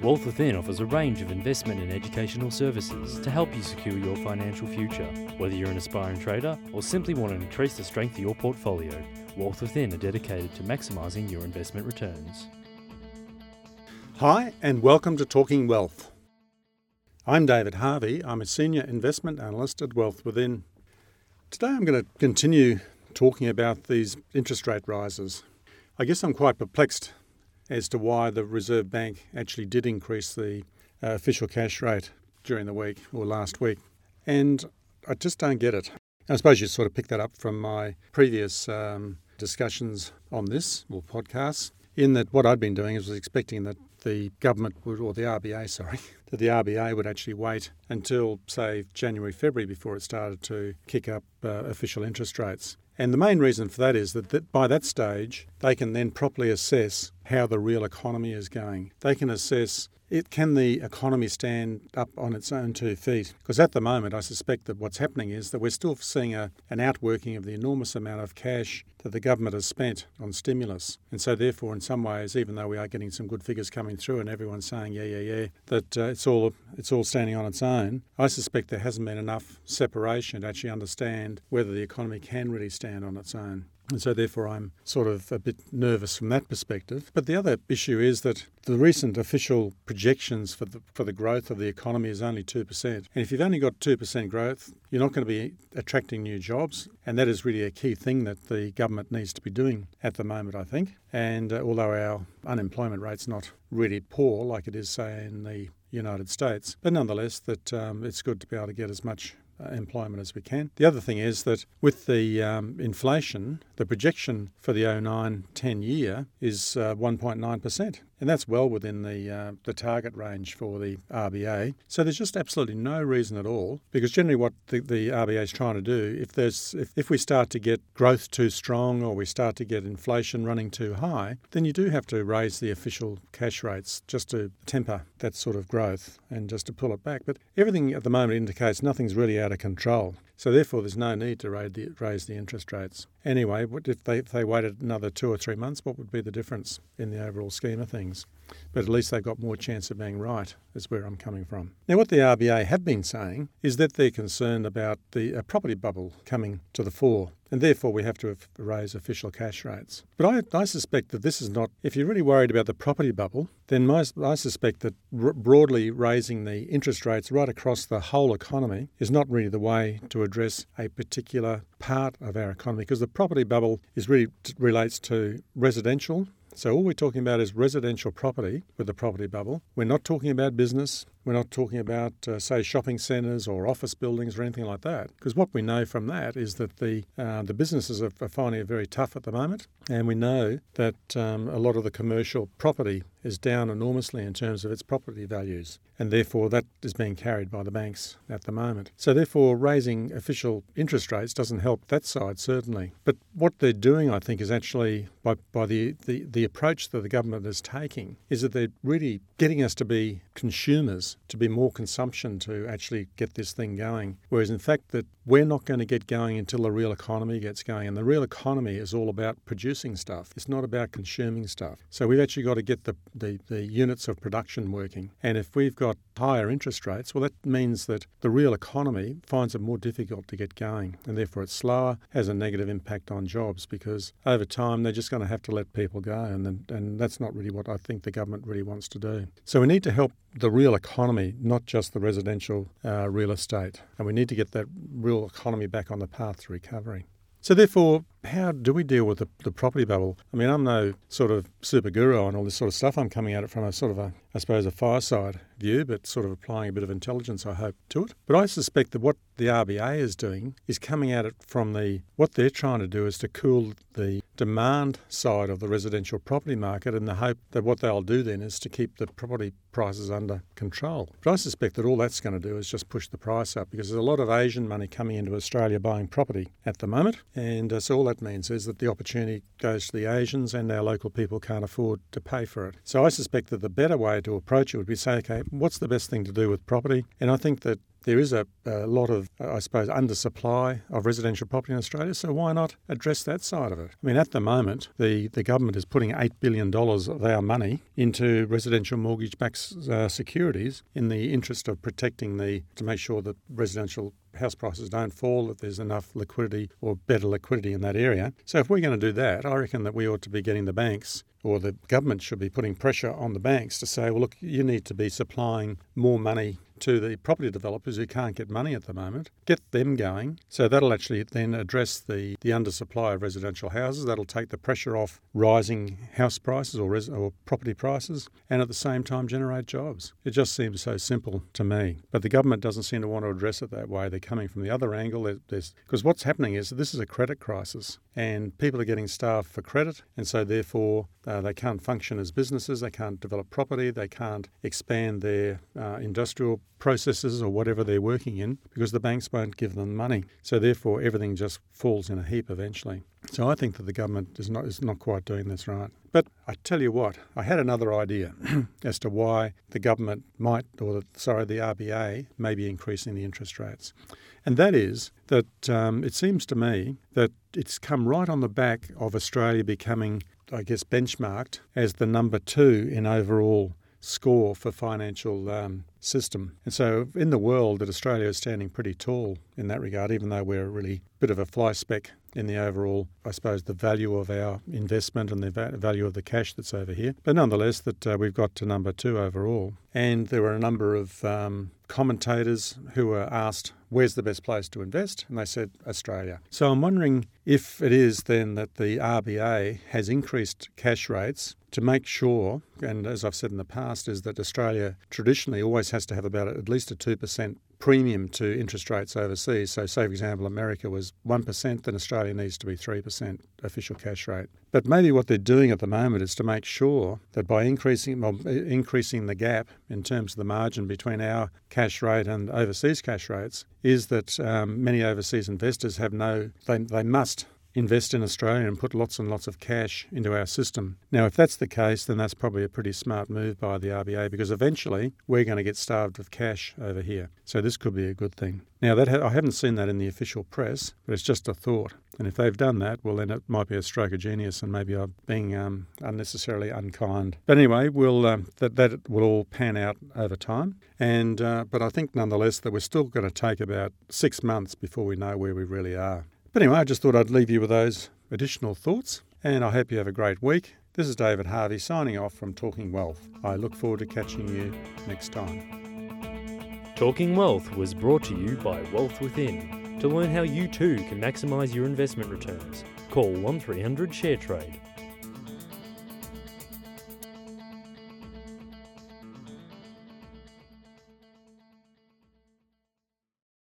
Wealth Within offers a range of investment and educational services to help you secure your financial future. Whether you're an aspiring trader or simply want to increase the strength of your portfolio, Wealth Within are dedicated to maximising your investment returns. Hi, and welcome to Talking Wealth. I'm David Harvey. I'm a senior investment analyst at Wealth Within. Today I'm going to continue talking about these interest rate rises. I guess I'm quite perplexed as to why the Reserve Bank actually did increase the uh, official cash rate during the week or last week. And I just don't get it. I suppose you sort of picked that up from my previous um, discussions on this or podcasts, in that what I'd been doing is was expecting that the government would, or the RBA, sorry, that the RBA would actually wait until, say, January, February before it started to kick up uh, official interest rates. And the main reason for that is that, that by that stage, they can then properly assess how the real economy is going. They can assess it, can the economy stand up on its own two feet? Because at the moment, I suspect that what's happening is that we're still seeing a, an outworking of the enormous amount of cash that the government has spent on stimulus. And so, therefore, in some ways, even though we are getting some good figures coming through and everyone's saying, yeah, yeah, yeah, that uh, it's, all, it's all standing on its own, I suspect there hasn't been enough separation to actually understand whether the economy can really stand on its own. And so, therefore, I'm sort of a bit nervous from that perspective. But the other issue is that the recent official projections for the, for the growth of the economy is only 2%. And if you've only got 2% growth, you're not going to be attracting new jobs. And that is really a key thing that the government needs to be doing at the moment, I think. And uh, although our unemployment rate's not really poor like it is, say, in the United States, but nonetheless, that um, it's good to be able to get as much employment as we can. The other thing is that with the um, inflation, the projection for the 09 10 year is uh, 1.9%. And that's well within the uh, the target range for the RBA. So there's just absolutely no reason at all, because generally what the, the RBA is trying to do, if there's if, if we start to get growth too strong or we start to get inflation running too high, then you do have to raise the official cash rates just to temper that sort of growth and just to pull it back. But everything at the moment indicates nothing's really out of control. So therefore, there's no need to raise the, raise the interest rates. Anyway, if they, if they waited another two or three months, what would be the difference in the overall scheme of things? But at least they've got more chance of being right, is where I'm coming from. Now, what the RBA have been saying is that they're concerned about the property bubble coming to the fore and therefore we have to raise official cash rates. But I, I, suspect that this is not, if you're really worried about the property bubble, then my, I suspect that r- broadly raising the interest rates right across the whole economy is not really the way to address a particular part of our economy because the property bubble is really relates to residential so all we're talking about is residential property with the property bubble. We're not talking about business. We're not talking about, uh, say, shopping centres or office buildings or anything like that. Because what we know from that is that the uh, the businesses are, finding it very tough at the moment, and we know that um, a lot of the commercial property is down enormously in terms of its property values, and therefore that is being carried by the banks at the moment. So therefore, raising official interest rates doesn't help that side certainly. But what they're doing, I think, is actually by by the the, the approach that the government is taking is that they're really getting us to be consumers, to be more consumption to actually get this thing going. Whereas in fact that we're not going to get going until the real economy gets going. And the real economy is all about producing stuff. It's not about consuming stuff. So we've actually got to get the, the, the units of production working. And if we've got higher interest rates, well, that means that the real economy finds it more difficult to get going. And therefore it's slower, has a negative impact on jobs because over time they're just going to have to let people go. And, and that's not really what I think the government really wants to do. So we need to help the real economy, not just the residential uh, real estate. And we need to get that real economy back on the path to recovery. So, therefore, how do we deal with the, the property bubble? I mean, I'm no sort of super guru on all this sort of stuff. I'm coming at it from a sort of a, I suppose, a fireside view, but sort of applying a bit of intelligence, I hope, to it. But I suspect that what the RBA is doing is coming at it from the, what they're trying to do is to cool the demand side of the residential property market in the hope that what they'll do then is to keep the property prices under control. But I suspect that all that's going to do is just push the price up because there's a lot of Asian money coming into Australia buying property at the moment. And uh, so all that means is that the opportunity goes to the Asians and our local people can't afford to pay for it. So I suspect that the better way to approach it would be say, okay, what's the best thing to do with property? And I think that there is a, a lot of, uh, I suppose, undersupply of residential property in Australia, so why not address that side of it? I mean, at the moment, the, the government is putting $8 billion of our money into residential mortgage backed uh, securities in the interest of protecting the, to make sure that residential house prices don't fall, that there's enough liquidity or better liquidity in that area. So if we're going to do that, I reckon that we ought to be getting the banks or the government should be putting pressure on the banks to say, well, look, you need to be supplying more money to the property developers who can't get money at the moment, get them going. So that'll actually then address the, the undersupply of residential houses. That'll take the pressure off rising house prices or, res, or property prices and at the same time generate jobs. It just seems so simple to me. But the government doesn't seem to want to address it that way. They're coming from the other angle. Because what's happening is this is a credit crisis and people are getting starved for credit. And so therefore uh, they can't function as businesses, they can't develop property, they can't expand their uh, industrial processes or whatever they're working in because the banks won't give them money. So therefore, everything just falls in a heap eventually. So I think that the government is not is not quite doing this right. But I tell you what, I had another idea as to why the government might, or sorry, the RBA may be increasing the interest rates, and that is that um, it seems to me that it's come right on the back of Australia becoming I guess, benchmarked as the number two in overall score for financial um, system. And so in the world that Australia is standing pretty tall in that regard, even though we're really a bit of a fly speck in the overall, I suppose, the value of our investment and the value of the cash that's over here. But nonetheless, that uh, we've got to number two overall. And there were a number of um, commentators who were asked, where's the best place to invest? And they said, Australia. So I'm wondering if it is then that the RBA has increased cash rates to make sure, and as I've said in the past, is that Australia traditionally always has to have about at least a 2% premium to interest rates overseas. So, say, for example, America was 1%, then Australia needs to be 3% official cash rate. But maybe what they're doing at the moment is to make sure that by increasing, well, increasing the gap in terms of the margin between our cash rate and overseas cash rates, is that um, many overseas investors have no, they, they must invest in Australia and put lots and lots of cash into our system. Now, if that's the case, then that's probably a pretty smart move by the RBA because eventually we're going to get starved of cash over here. So this could be a good thing. Now, that ha- I haven't seen that in the official press, but it's just a thought. And if they've done that, well, then it might be a stroke of genius, and maybe I'm being um, unnecessarily unkind. But anyway, we'll um, that that will all pan out over time. And uh, but I think nonetheless that we're still going to take about six months before we know where we really are. But anyway, I just thought I'd leave you with those additional thoughts, and I hope you have a great week. This is David Harvey signing off from Talking Wealth. I look forward to catching you next time. Talking Wealth was brought to you by Wealth Within. To learn how you too can maximise your investment returns, call 1300 ShareTrade